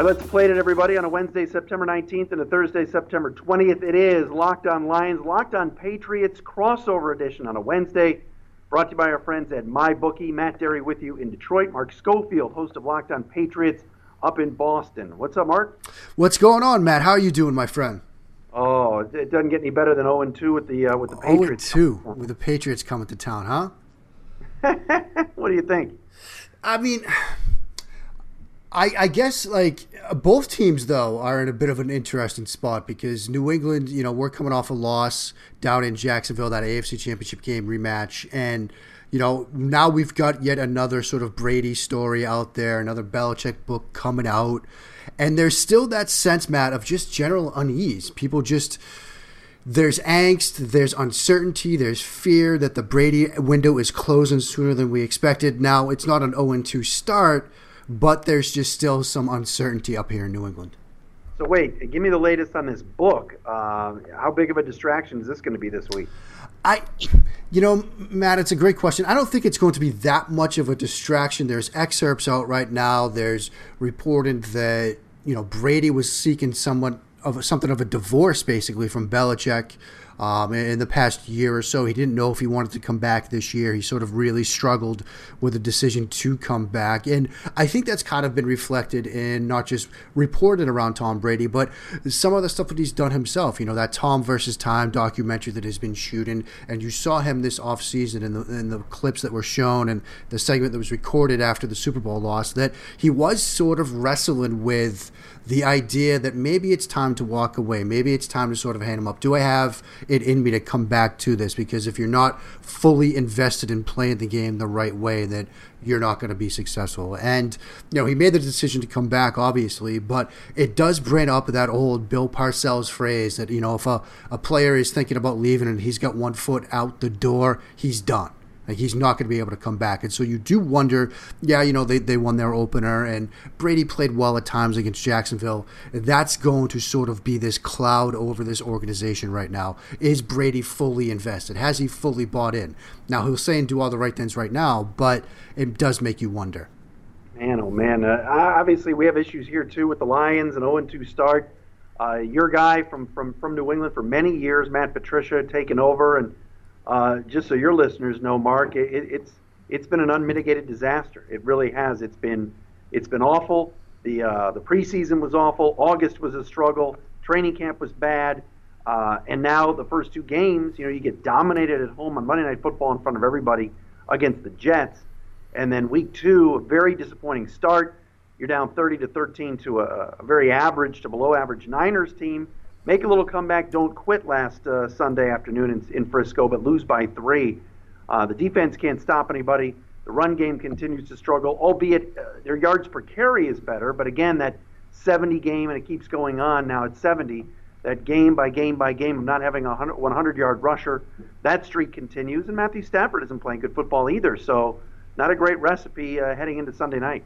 All right, let's play it, everybody, on a Wednesday, September 19th and a Thursday, September 20th. It is Locked On Lions, Locked On Patriots crossover edition on a Wednesday. Brought to you by our friends at MyBookie. Matt Dery with you in Detroit. Mark Schofield, host of Locked On Patriots, up in Boston. What's up, Mark? What's going on, Matt? How are you doing, my friend? Oh, it doesn't get any better than 0 2 with the uh, with the Oh, Patriots. 2 with the Patriots coming to town, huh? what do you think? I mean, I, I guess like both teams though are in a bit of an interesting spot because New England, you know, we're coming off a loss down in Jacksonville, that AFC Championship game rematch, and you know now we've got yet another sort of Brady story out there, another Belichick book coming out, and there's still that sense, Matt, of just general unease. People just there's angst, there's uncertainty, there's fear that the Brady window is closing sooner than we expected. Now it's not an 0 2 start but there's just still some uncertainty up here in New England. So wait, give me the latest on this book. Uh, how big of a distraction is this going to be this week? I, you know, Matt, it's a great question. I don't think it's going to be that much of a distraction. There's excerpts out right now. There's reported that you know Brady was seeking somewhat of something of a divorce, basically, from Belichick. Um, in the past year or so, he didn't know if he wanted to come back this year. He sort of really struggled with the decision to come back. And I think that's kind of been reflected in not just reported around Tom Brady, but some of the stuff that he's done himself. You know, that Tom versus Time documentary that has been shooting. And you saw him this offseason in the, in the clips that were shown and the segment that was recorded after the Super Bowl loss that he was sort of wrestling with the idea that maybe it's time to walk away. Maybe it's time to sort of hand him up. Do I have it in me to come back to this? Because if you're not fully invested in playing the game the right way, that you're not going to be successful. And, you know, he made the decision to come back, obviously, but it does bring up that old Bill Parcells phrase that, you know, if a, a player is thinking about leaving and he's got one foot out the door, he's done. Like he's not going to be able to come back. And so you do wonder, yeah, you know, they, they won their opener and Brady played well at times against Jacksonville. That's going to sort of be this cloud over this organization right now. Is Brady fully invested? Has he fully bought in? Now, he'll say and do all the right things right now, but it does make you wonder. Man, oh man. Uh, obviously, we have issues here too with the Lions, and 0 2 start. Uh, your guy from, from, from New England for many years, Matt Patricia, taking over and uh, just so your listeners know, Mark, it, it's it's been an unmitigated disaster. It really has. It's been it's been awful. The uh, the preseason was awful. August was a struggle. Training camp was bad. Uh, and now the first two games, you know, you get dominated at home on Monday Night Football in front of everybody against the Jets, and then week two, a very disappointing start. You're down 30 to 13 to a, a very average to below average Niners team make a little comeback. Don't quit last uh, Sunday afternoon in, in, Frisco, but lose by three. Uh, the defense can't stop anybody. The run game continues to struggle, albeit uh, their yards per carry is better. But again, that 70 game, and it keeps going on now at 70. That game by game by game of not having a 100 yard rusher, that streak continues. And Matthew Stafford isn't playing good football either. So, not a great recipe uh, heading into Sunday night.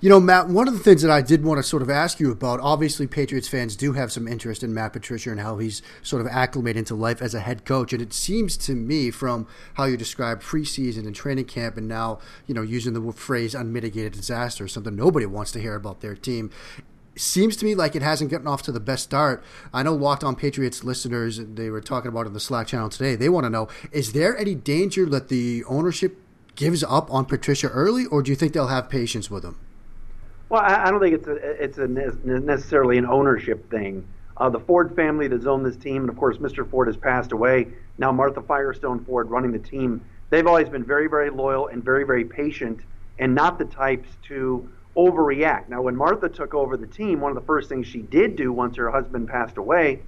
You know, Matt, one of the things that I did want to sort of ask you about, obviously, Patriots fans do have some interest in Matt Patricia and how he's sort of acclimated into life as a head coach. And it seems to me, from how you describe preseason and training camp, and now, you know, using the phrase unmitigated disaster, something nobody wants to hear about their team, seems to me like it hasn't gotten off to the best start. I know Locked On Patriots listeners, they were talking about in the Slack channel today. They want to know is there any danger that the ownership gives up on Patricia early, or do you think they'll have patience with him? Well, I, don't think it's a it's a necessarily an ownership thing. Uh, the Ford family that's owned this team, and of course, Mr. Ford has passed away. Now, Martha Firestone Ford running the team. They've always been very, very loyal and very, very patient, and not the types to overreact. Now, when Martha took over the team, one of the first things she did do once her husband passed away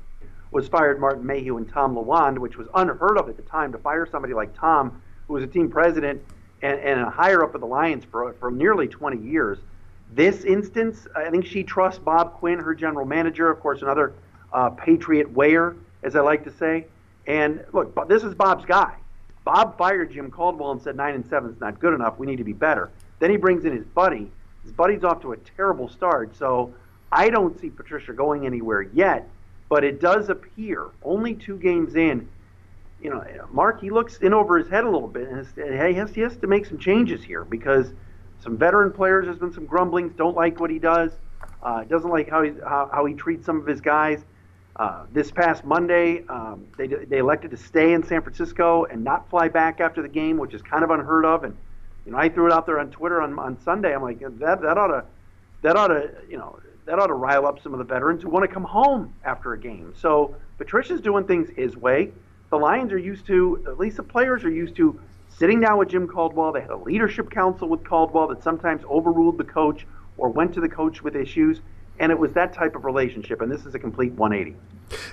was fired Martin Mayhew and Tom Lewand, which was unheard of at the time to fire somebody like Tom, who was a team president and, and a higher up of the Lions for, for nearly 20 years. This instance, I think she trusts Bob Quinn, her general manager, of course, another uh, Patriot wayer, as I like to say. And look, this is Bob's guy. Bob fired Jim Caldwell and said nine and seven is not good enough. We need to be better. Then he brings in his buddy. His buddy's off to a terrible start. So I don't see Patricia going anywhere yet. But it does appear, only two games in, you know, Mark, he looks in over his head a little bit, and he has, he has to make some changes here because some veteran players, there's been some grumblings, don't like what he does. Uh, doesn't like how he how, how he treats some of his guys. Uh, this past Monday, um, they they elected to stay in San Francisco and not fly back after the game, which is kind of unheard of. And you know, I threw it out there on Twitter on on Sunday. I'm like, that that ought to that ought to you know that ought to rile up some of the veterans who want to come home after a game. So Patricia's doing things his way. The Lions are used to, at least the players are used to, sitting down with Jim Caldwell. They had a leadership council with Caldwell that sometimes overruled the coach or went to the coach with issues. And it was that type of relationship. And this is a complete 180.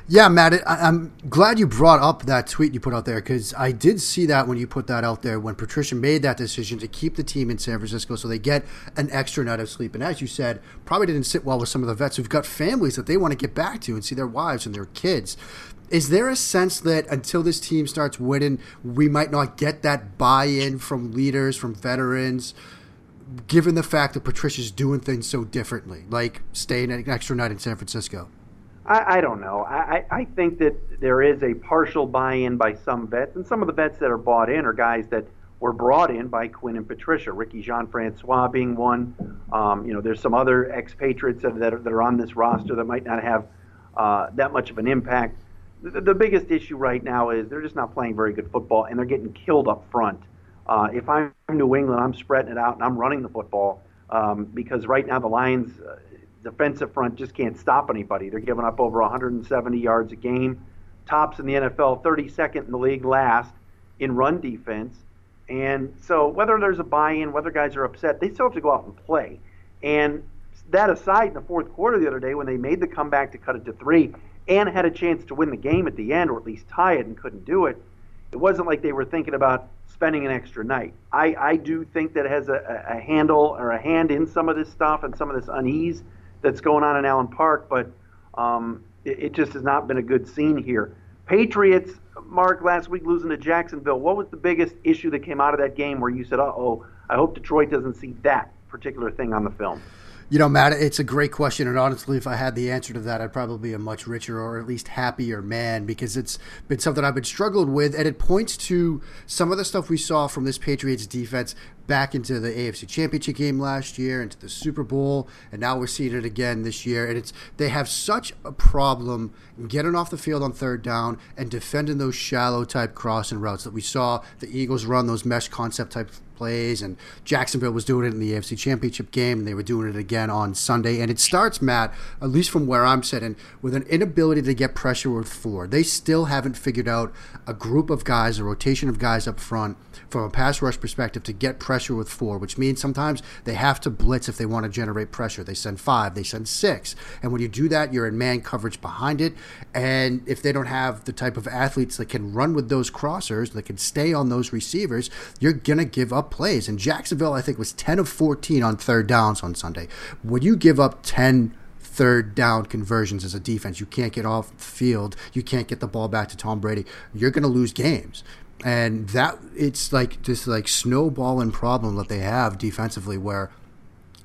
Yeah, Matt, I, am glad you brought up that tweet you put out there because I did see that when you put that out there when Patricia made that decision to keep the team in San Francisco so they get an extra night of sleep. And as you said, probably didn't sit well with some of the vets who've got families that they want to get back to and see their wives and their kids. Is there a sense that until this team starts winning, we might not get that buy in from leaders, from veterans? given the fact that Patricia's doing things so differently, like staying an extra night in San Francisco? I, I don't know. I, I think that there is a partial buy-in by some vets, and some of the vets that are bought in are guys that were brought in by Quinn and Patricia. Ricky Jean Francois being one. Um, you know, there's some other expatriates that, that, are, that are on this roster that might not have uh, that much of an impact. The, the biggest issue right now is they're just not playing very good football, and they're getting killed up front. Uh, if I'm New England, I'm spreading it out and I'm running the football um, because right now the Lions' uh, defensive front just can't stop anybody. They're giving up over 170 yards a game, tops in the NFL, 32nd in the league, last in run defense. And so whether there's a buy-in, whether guys are upset, they still have to go out and play. And that aside, in the fourth quarter the other day, when they made the comeback to cut it to three and had a chance to win the game at the end or at least tie it and couldn't do it, it wasn't like they were thinking about spending an extra night. I, I do think that has a, a handle or a hand in some of this stuff and some of this unease that's going on in Allen Park, but um, it, it just has not been a good scene here. Patriots, Mark, last week losing to Jacksonville. What was the biggest issue that came out of that game where you said, "Uh oh, I hope Detroit doesn't see that particular thing on the film"? You know, Matt, it's a great question, and honestly, if I had the answer to that, I'd probably be a much richer or at least happier man because it's been something I've been struggled with, and it points to some of the stuff we saw from this Patriots defense back into the AFC Championship game last year, into the Super Bowl, and now we're seeing it again this year. And it's they have such a problem getting off the field on third down and defending those shallow type crossing routes that we saw the Eagles run those mesh concept type plays, and Jacksonville was doing it in the AFC Championship game, and they were doing it again on Sunday. And it starts, Matt, at least from where I'm sitting, with an inability to get pressure with four. They still haven't figured out a group of guys, a rotation of guys up front from a pass rush perspective to get pressure with four, which means sometimes they have to blitz if they want to generate pressure. They send five, they send six. And when you do that, you're in man coverage behind it. And if they don't have the type of athletes that can run with those crossers, that can stay on those receivers, you're going to give up plays. And Jacksonville, I think, was 10 of 14 on third downs on Sunday. When you give up 10 third down conversions as a defense, you can't get off the field, you can't get the ball back to Tom Brady, you're going to lose games. And that it's like this like snowballing problem that they have defensively where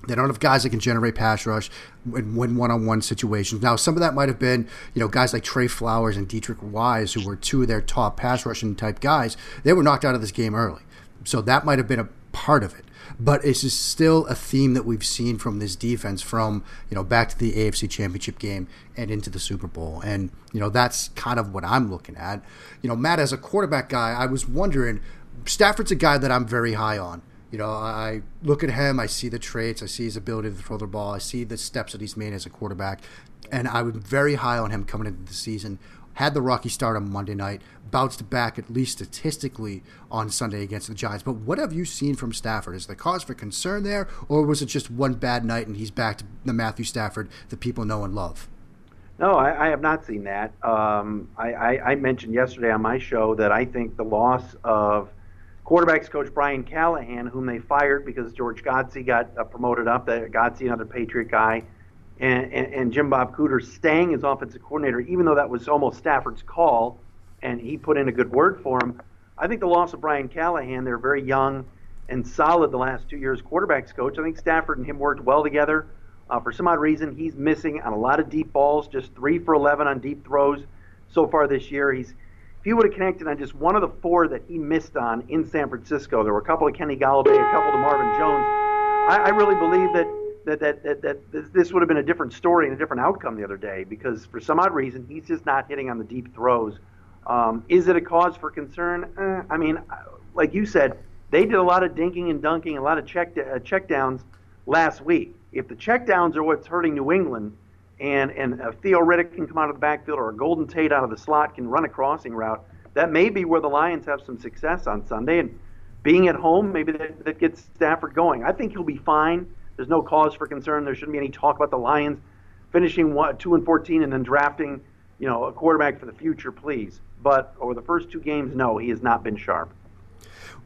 they don't have guys that can generate pass rush and win one-on-one situations. Now, some of that might have been, you know, guys like Trey Flowers and Deatrich Wise, who were two of their top pass rushing type guys. They were knocked out of this game early. So that might have been a part of it. But it's still a theme that we've seen from this defense from, you know, back to the AFC championship game and into the Super Bowl. And, you know, that's kind of what I'm looking at. You know, Matt, as a quarterback guy, I was wondering, Stafford's a guy that I'm very high on. You know, I look at him, I see the traits, I see his ability to throw the ball, I see the steps that he's made as a quarterback, and I was very high on him coming into the season had the rocky start on Monday night, bounced back at least statistically on Sunday against the Giants. But what have you seen from Stafford? Is the cause for concern there, or was it just one bad night and he's back to the Matthew Stafford that people know and love? No, I, I have not seen that. Um, I, I, I mentioned yesterday on my show that I think the loss of quarterbacks coach Brian Callahan, whom they fired because George Godsey got uh, promoted up, the Godsey, another Patriot guy, and, and, and Jim Bob Cooter staying as offensive coordinator, even though that was almost Stafford's call, and he put in a good word for him. I think the loss of Brian Callahan, they're very young and solid the last two years quarterbacks coach. I think Stafford and him worked well together. Uh, for some odd reason, he's missing on a lot of deep balls, just three for 11 on deep throws so far this year. He's if he would have connected on just one of the four that he missed on in San Francisco, there were a couple of Kenny Golladay, a couple to Marvin Jones. I, I really believe that that, that, that, that this would have been a different story and a different outcome the other day because for some odd reason he's just not hitting on the deep throws. Um, is it a cause for concern? Eh, I mean, like you said, they did a lot of dinking and dunking, a lot of check uh, check downs last week. If the check downs are what's hurting New England, and and uh, Theo Riddick can come out of the backfield or a Golden Tate out of the slot can run a crossing route, that may be where the Lions have some success on Sunday. And being at home, maybe that, that gets Stafford going. I think he'll be fine. There's no cause for concern. There shouldn't be any talk about the Lions finishing one, two and 14 and then drafting, you know, a quarterback for the future, please. But over the first two games, no, he has not been sharp.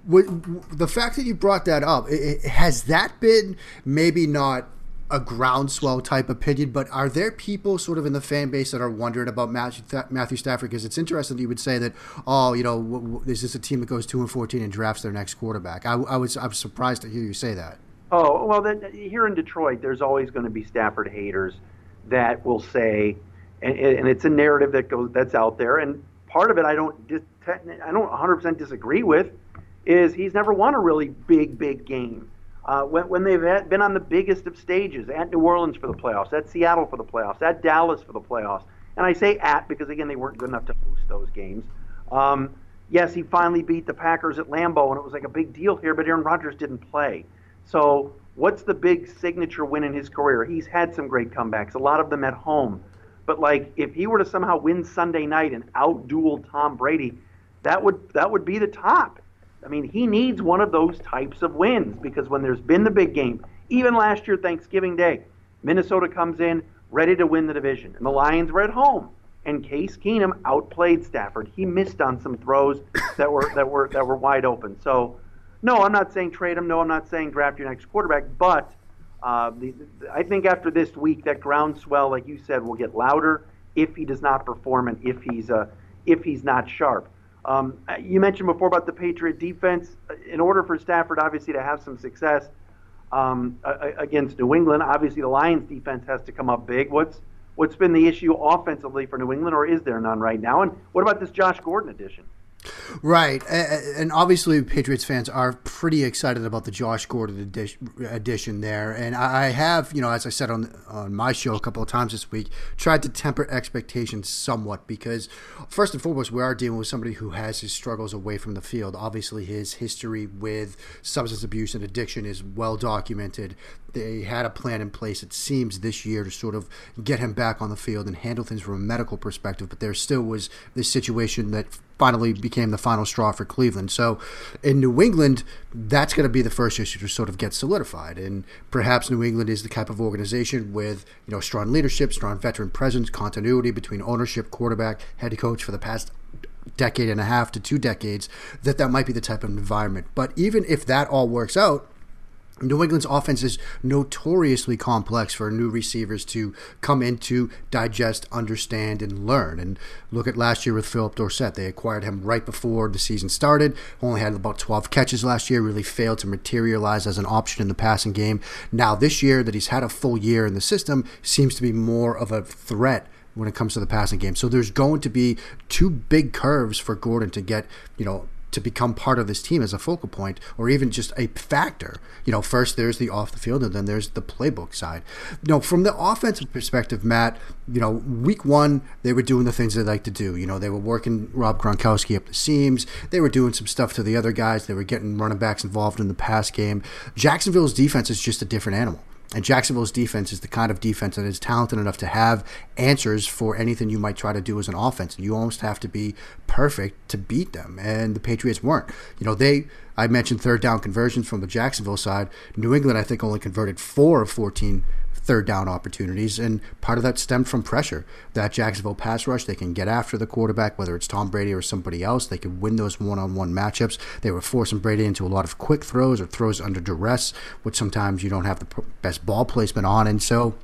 The fact that you brought that up, has that been maybe not a groundswell type opinion, but are there people sort of in the fan base that are wondering about Matthew Stafford? Because it's interesting that you would say that, oh, you know, is this a team that goes two and fourteen and drafts their next quarterback? I, I was I was surprised to hear you say that. Oh well, then here in Detroit, there's always going to be Stafford haters that will say, and, and it's a narrative that goes that's out there, and part of it I don't I don't 100% disagree with, is he's never won a really big big game uh, when, when they've had, been on the biggest of stages at New Orleans for the playoffs, at Seattle for the playoffs, at Dallas for the playoffs. And I say at because, again, they weren't good enough to host those games. Um, yes, he finally beat the Packers at Lambeau, and it was like a big deal here, but Aaron Rodgers didn't play. So, what's the big signature win in his career? He's had some great comebacks, a lot of them at home. But like, if he were to somehow win Sunday night and outduel Tom Brady, that would that would be the top. I mean, he needs one of those types of wins because when there's been the big game, even last year, Thanksgiving Day, Minnesota comes in ready to win the division, and the Lions were at home. And Case Keenum outplayed Stafford. He missed on some throws that were that were that were wide open. So, no, I'm not saying trade him. No, I'm not saying draft your next quarterback. But uh, the, I think after this week, that groundswell, like you said, will get louder if he does not perform and if he's uh, if he's not sharp. Um, you mentioned before about the Patriot defense. In order for Stafford, obviously, to have some success um, against New England, obviously the Lions' defense has to come up big. What's what's been the issue offensively for New England, or is there none right now? And what about this Josh Gordon addition? Right, and obviously Patriots fans are pretty excited about the Josh Gordon addition there. And I have, you know, as I said on on my show a couple of times this week, tried to temper expectations somewhat because first and foremost, we are dealing with somebody who has his struggles away from the field. Obviously, his history with substance abuse and addiction is well documented. They had a plan in place, it seems, this year to sort of get him back on the field and handle things from a medical perspective. But there still was this situation that finally became the final straw for Cleveland. So in New England, that's going to be the first issue to sort of get solidified. And perhaps New England is the type of organization with you know strong leadership, strong veteran presence, continuity between ownership, quarterback, head coach for the past decade and a half to two decades that that might be the type of environment. But even if that all works out, New England's offense is notoriously complex for new receivers to come into, digest, understand, and learn. And look at last year with Phillip Dorsett. They acquired him right before the season started, only had about 12 catches last year, really failed to materialize as an option in the passing game. Now, this year that he's had a full year in the system, seems to be more of a threat when it comes to the passing game. So there's going to be two big curves for Gordon to get, you know, to become part of this team as a focal point or even just a factor. You know, first there's the off the field and then there's the playbook side. You know, from the offensive perspective, Matt, you know, week one, they were doing the things they like to do. You know, they were working Rob Gronkowski up the seams. They were doing some stuff to the other guys. They were getting running backs involved in the pass game. Jacksonville's defense is just a different animal. And Jacksonville's defense is the kind of defense that is talented enough to have answers for anything you might try to do as an offense. And you almost have to be perfect to beat them. And the Patriots weren't. You know, they, I mentioned third down conversions from the Jacksonville side. New England, I think, only converted four of 14 third down opportunities, and part of that stemmed from pressure. That Jacksonville pass rush, they can get after the quarterback, whether it's Tom Brady or somebody else. They can win those one-on-one matchups. They were forcing Brady into a lot of quick throws or throws under duress, which sometimes you don't have the best ball placement on, and so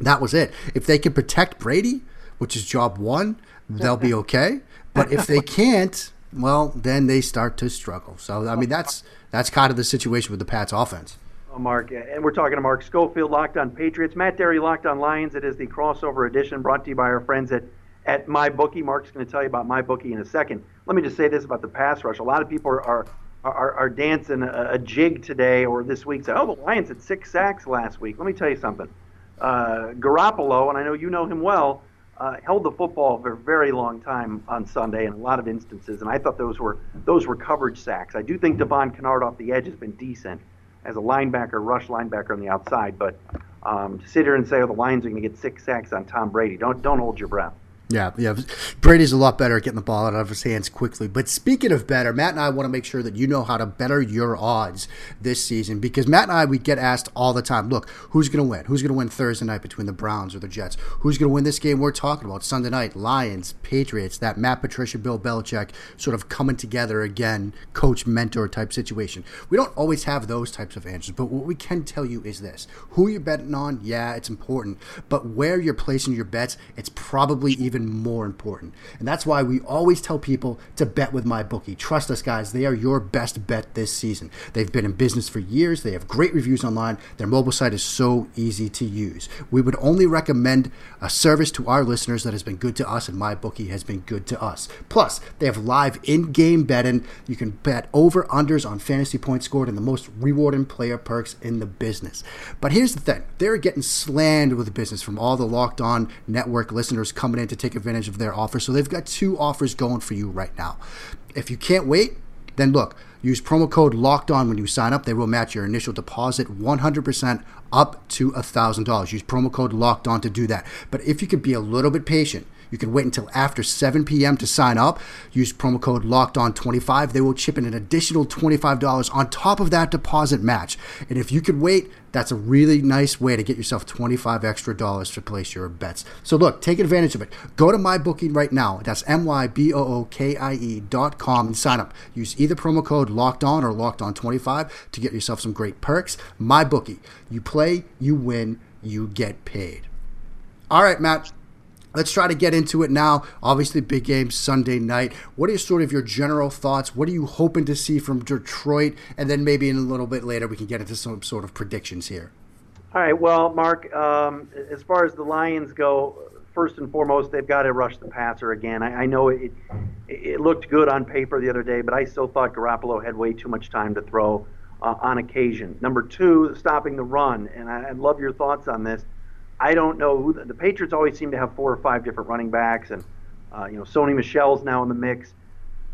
that was it. If they can protect Brady, which is job one, they'll be okay. But if they can't, well, then they start to struggle. So I mean, that's that's kind of the situation with the Pats' offense. Oh, Mark, and we're talking to Mark Schofield, Locked on Patriots, Matt Dery, Locked on Lions. It is the crossover edition brought to you by our friends at at MyBookie. Mark's going to tell you about MyBookie in a second. Let me just say this about the pass rush. A lot of people are, are are, are dancing a, a, jig today or this week. Say, oh, the Lions had six sacks last week. Let me tell you something. Uh, Garoppolo, and I know you know him well, uh, held the football for a very long time on Sunday in a lot of instances, and I thought those were those were coverage sacks. I do think Devon Kennard off the edge has been decent as a linebacker, rush linebacker on the outside, but um, to sit here and say, oh, the Lions are going to get six sacks on Tom Brady, don't don't hold your breath. Yeah, yeah. Brady's a lot better at getting the ball out of his hands quickly. But speaking of better, Matt and I want to make sure that you know how to better your odds this season because Matt and I we get asked all the time, look, who's going to win? Who's going to win Thursday night between the Browns or the Jets? Who's going to win this game we're talking about Sunday night? Lions, Patriots, that Matt Patricia, Bill Belichick sort of coming together again, coach mentor type situation. We don't always have those types of answers, but what we can tell you is this: who you're betting on, yeah, it's important, but where you're placing your bets, it's probably even even more important. And that's why we always tell people to bet with my bookie. Trust us, guys, they are your best bet this season. They've been in business for years, they have great reviews online, their mobile site is so easy to use. We would only recommend a service to our listeners that has been good to us, and my bookie has been good to us. Plus, they have live in game betting. You can bet over unders on fantasy points scored and the most rewarding player perks in the business. But here's the thing they're getting slammed with business from all the locked on network listeners coming in to take advantage of their offer. So they've got two offers going for you right now. If you can't wait, then look, use promo code locked on when you sign up. They will match your initial deposit 100% up to $1,000. Use promo code locked on to do that. But if you could be a little bit patient, you can wait until after 7 p.m. to sign up. Use promo code locked on 25. They will chip in an additional $25 on top of that deposit match. And if you could wait, that's a really nice way to get yourself 25 extra dollars to place your bets. So look, take advantage of it. Go to MyBookie right now. That's M Y B O O K I E dot com and sign up. Use either promo code locked on or locked on 25 to get yourself some great perks. My bookie. You play, you win, you get paid. All right, Matt. Let's try to get into it now. Obviously, big game Sunday night. What are sort of your general thoughts? What are you hoping to see from Detroit? And then maybe in a little bit later, we can get into some sort of predictions here. All right. Well, Mark, um, as far as the Lions go, first and foremost, they've got to rush the passer again. I, I know it, it looked good on paper the other day, but I still thought Garoppolo had way too much time to throw uh, on occasion. Number two, stopping the run. And I, I'd love your thoughts on this. I don't know who the, the, Patriots always seem to have four or five different running backs, and uh, you know Sony Michel's now in the mix.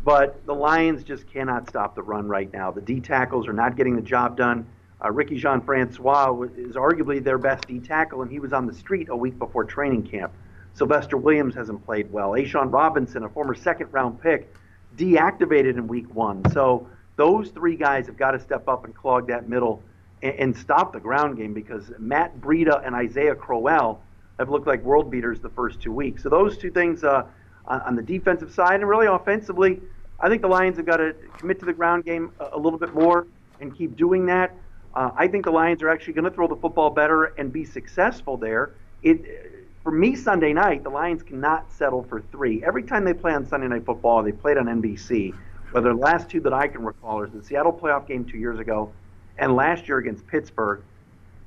But the Lions just cannot stop the run right now. The D tackles are not getting the job done. Uh, Ricky Jean Francois is arguably their best D tackle, and he was on the street a week before training camp. Sylvester Williams hasn't played well. A'Shawn Robinson, a former second round pick, deactivated in week one. So those three guys have got to step up and clog that middle and, and stop the ground game because Matt Breida and Isaiah Crowell have looked like world beaters the first two weeks. So those two things uh, on, on, the defensive side and really offensively, I think the Lions have got to commit to the ground game a, a little bit more and keep doing that. Uh, I think the Lions are actually going to throw the football better and be successful there. It, for me, Sunday night, the Lions cannot settle for three. Every time they play on Sunday Night Football, they played on NBC. Whether the last two that I can recall is the Seattle playoff game two years ago and last year against Pittsburgh,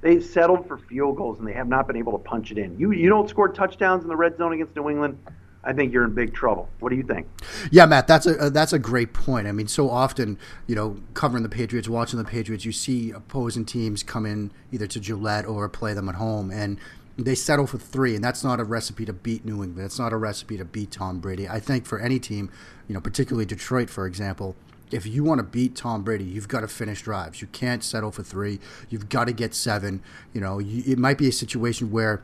they settled for field goals and they have not been able to punch it in. You you don't score touchdowns in the red zone against New England. I think you're in big trouble. What do you think? Yeah, Matt, that's a uh, that's a great point. I mean, so often, you know, covering the Patriots, watching the Patriots, you see opposing teams come in either to Gillette or play them at home, and they settle for three, and that's not a recipe to beat New England. That's not a recipe to beat Tom Brady. I think for any team, you know, particularly Detroit, for example, if you want to beat Tom Brady, you've got to finish drives. You can't settle for three. You've got to get seven. You know, you, it might be a situation where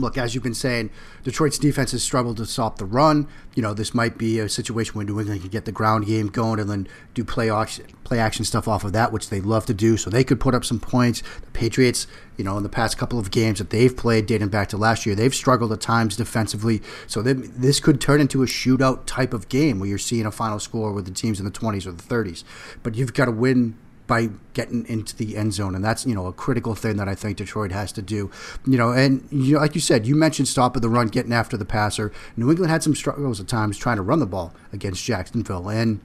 look, as you've been saying, Detroit's defense has struggled to stop the run. You know, this might be a situation where New England can get the ground game going and then do play action, play action stuff off of that, which they love to do. So they could put up some points. The Patriots, you know, in the past couple of games that they've played, dating back to last year, they've struggled at times defensively. So they, this could turn into a shootout type of game where you're seeing a final score with the teams in the 20s or the 30s. But you've got to win by getting into the end zone, and that's you know a critical thing that I think Detroit has to do. You know, and you know, like you said, you mentioned stopping the run, getting after the passer. New England had some struggles at times trying to run the ball against Jacksonville, and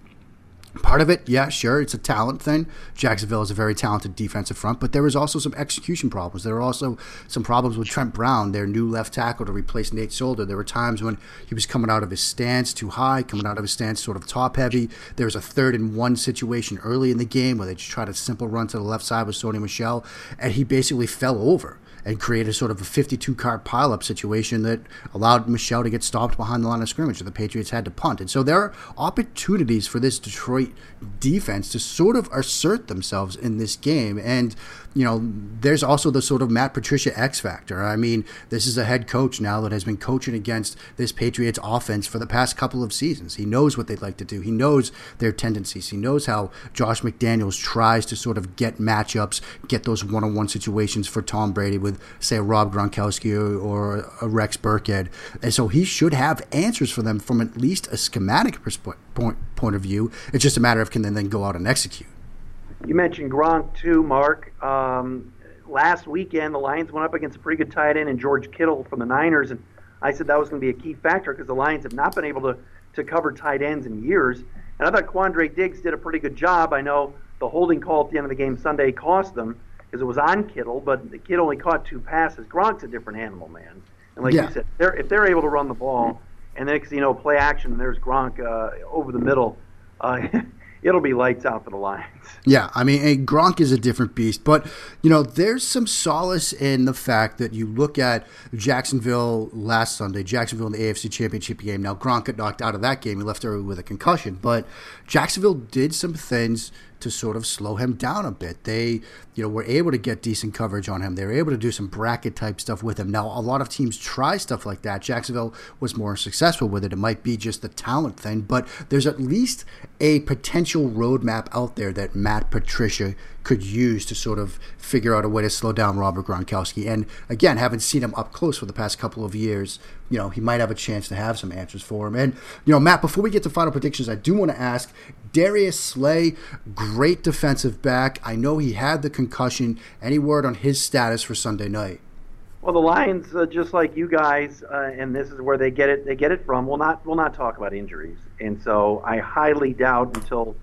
Part of it, yeah, sure, it's a talent thing. Jacksonville is a very talented defensive front, but there was also some execution problems. There were also some problems with Trent Brown, their new left tackle to replace Nate Solder. There were times when he was coming out of his stance too high, coming out of his stance sort of top heavy. There was a third and one situation early in the game where they just tried a simple run to the left side with Sony Michel, and he basically fell over and created sort of a 52 car pileup situation that allowed Michel to get stopped behind the line of scrimmage. The Patriots had to punt. And so there are opportunities for this Detroit defense to sort of assert themselves in this game. And you know, there's also the sort of Matt Patricia X factor. I mean, this is a head coach now that has been coaching against this Patriots offense for the past couple of seasons. He knows what they'd like to do. He knows their tendencies. He knows how Josh McDaniels tries to sort of get matchups, get those one-on-one situations for Tom Brady with, say, Rob Gronkowski or, or a Rex Burkhead. And so he should have answers for them from at least a schematic point, point of view. It's just a matter of can they then go out and execute. You mentioned Gronk too, Mark. Um, last weekend, the Lions went up against a pretty good tight end and George Kittle from the Niners, and I said that was going to be a key factor because the Lions have not been able to to cover tight ends in years. And I thought Quandre Diggs did a pretty good job. I know the holding call at the end of the game Sunday cost them because it was on Kittle, but the kid only caught two passes. Gronk's a different animal, man. And like yeah. you said, they're, if they're able to run the ball, and then you know play action, and there's Gronk uh, over the middle. Uh, it'll be lights out for the Lions. Yeah, I mean, Gronk is a different beast, but you know, there's some solace in the fact that you look at Jacksonville last Sunday, Jacksonville in the AFC Championship game. Now, Gronk got knocked out of that game; he left early with a concussion, but Jacksonville did some things to sort of slow him down a bit. They, you know, were able to get decent coverage on him. They were able to do some bracket type stuff with him. Now, a lot of teams try stuff like that. Jacksonville was more successful with it. It might be just the talent thing, but there's at least a potential roadmap out there that Matt Patricia could use to sort of figure out a way to slow down Robert Gronkowski. And again, haven't seen him up close for the past couple of years. You know, he might have a chance to have some answers for him. And, you know, Matt, before we get to final predictions, I do want to ask Darius Slay, great defensive back. I know he had the concussion. Any word on his status for Sunday night? Well, the Lions, uh, just like you guys, uh, and this is where they get it. They get it from. We'll not. We'll not talk about injuries, and so I highly doubt until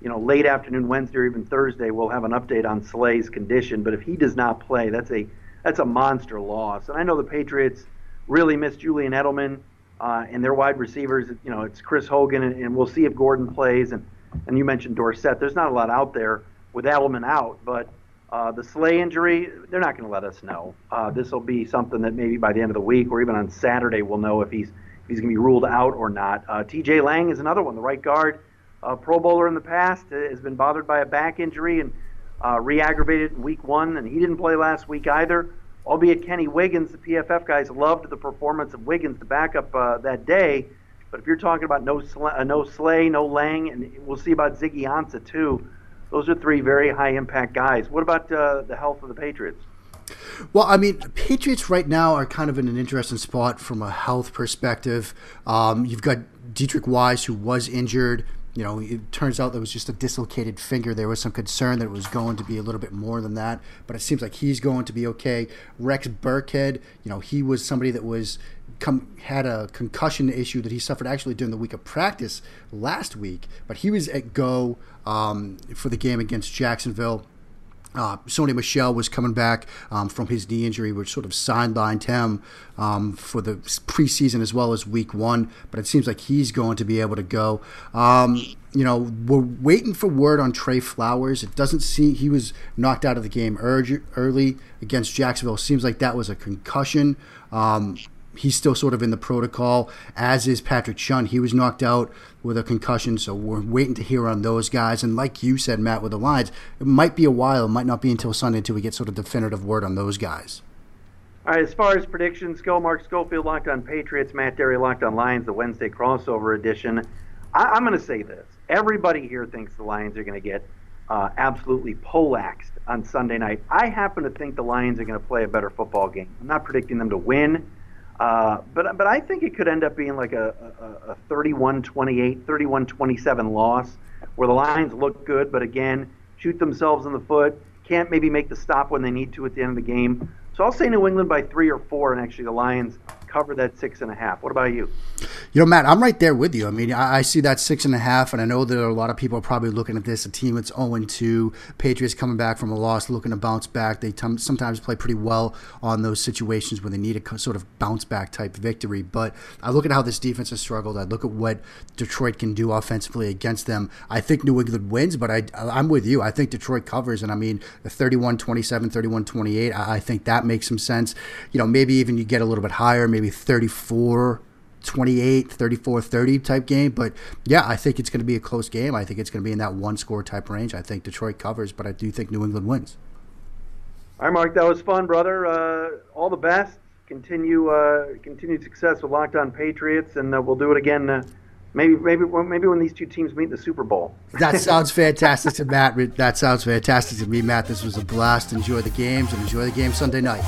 you know, late afternoon Wednesday or even Thursday, we'll have an update on Slay's condition. But if he does not play, that's a that's a monster loss. And I know the Patriots really miss Julian Edelman uh, and their wide receivers. You know, it's Chris Hogan, and, and we'll see if Gordon plays. And and you mentioned Dorsett. There's not a lot out there with Edelman out, but uh, the Slay injury, they're not going to let us know. Uh, this will be something that maybe by the end of the week or even on Saturday we'll know if he's if he's going to be ruled out or not. Uh, T.J. Lang is another one, the right guard a Pro Bowler in the past, uh, has been bothered by a back injury and uh, re-aggravated in Week One, and he didn't play last week either. Albeit Kenny Wiggins, the PFF guys loved the performance of Wiggins, the backup uh, that day. But if you're talking about no sl- uh, no Slay, no Lang, and we'll see about Ziggy Ansah too. Those are three very high impact guys. What about uh, the health of the Patriots? Well, I mean, Patriots right now are kind of in an interesting spot from a health perspective. Um, you've got Deatrich Wise, who was injured you know, it turns out there was just a dislocated finger. There was some concern that it was going to be a little bit more than that, but it seems like he's going to be okay. Rex Burkhead, you know, he was somebody that was come had a concussion issue that he suffered actually during the week of practice last week, but he was at go um, for the game against Jacksonville. Uh, Sony Michel was coming back um, from his knee injury, which sort of sidelined him um, for the preseason as well as week one. But it seems like he's going to be able to go. Um, you know, we're waiting for word on Trey Flowers. It doesn't seem he was knocked out of the game early against Jacksonville. Seems like that was a concussion. He's still sort of in the protocol, as is Patrick Chung. He was knocked out with a concussion, so we're waiting to hear on those guys. And like you said, Matt, with the Lions, it might be a while. It might not be until Sunday until we get sort of definitive word on those guys. All right, as far as predictions go, Mark Schofield locked on Patriots, Matt Dery locked on Lions, the Wednesday crossover edition. I, am going to say this. Everybody here thinks the Lions are going to get uh, absolutely poleaxed on Sunday night. I happen to think the Lions are going to play a better football game. I'm not predicting them to win. Uh, but but I think it could end up being like a, a, a 31-28, 31-27 loss, where the Lions look good, but again shoot themselves in the foot. Can't maybe make the stop when they need to at the end of the game. So I'll say New England by three or four, and actually the Lions cover that six and a half. What about you? You know, Matt, I'm right there with you. I mean, I, I see that six and a half, and I know there are a lot of people are probably looking at this a team that's 0 2, Patriots coming back from a loss, looking to bounce back. They t- sometimes play pretty well on those situations where they need a sort of bounce back type victory. But I look at how this defense has struggled. I look at what Detroit can do offensively against them. I think New England wins, but I, I'm with you. I think Detroit covers, and I mean, 31 27, 31 28, I, I think that makes some sense. You know, maybe even you get a little bit higher, maybe 34 28, 34 30 type game. But yeah, I think it's going to be a close game. I think it's going to be in that one score type range. I think Detroit covers, but I do think New England wins. All right, Mark, that was fun, brother. Uh, all the best. Continue uh, continued success with Locked On Patriots, and uh, we'll do it again. Uh, maybe, maybe, maybe when these two teams meet in the Super Bowl. that sounds fantastic to Matt. That sounds fantastic to me, Matt. This was a blast. Enjoy the games and enjoy the game Sunday night.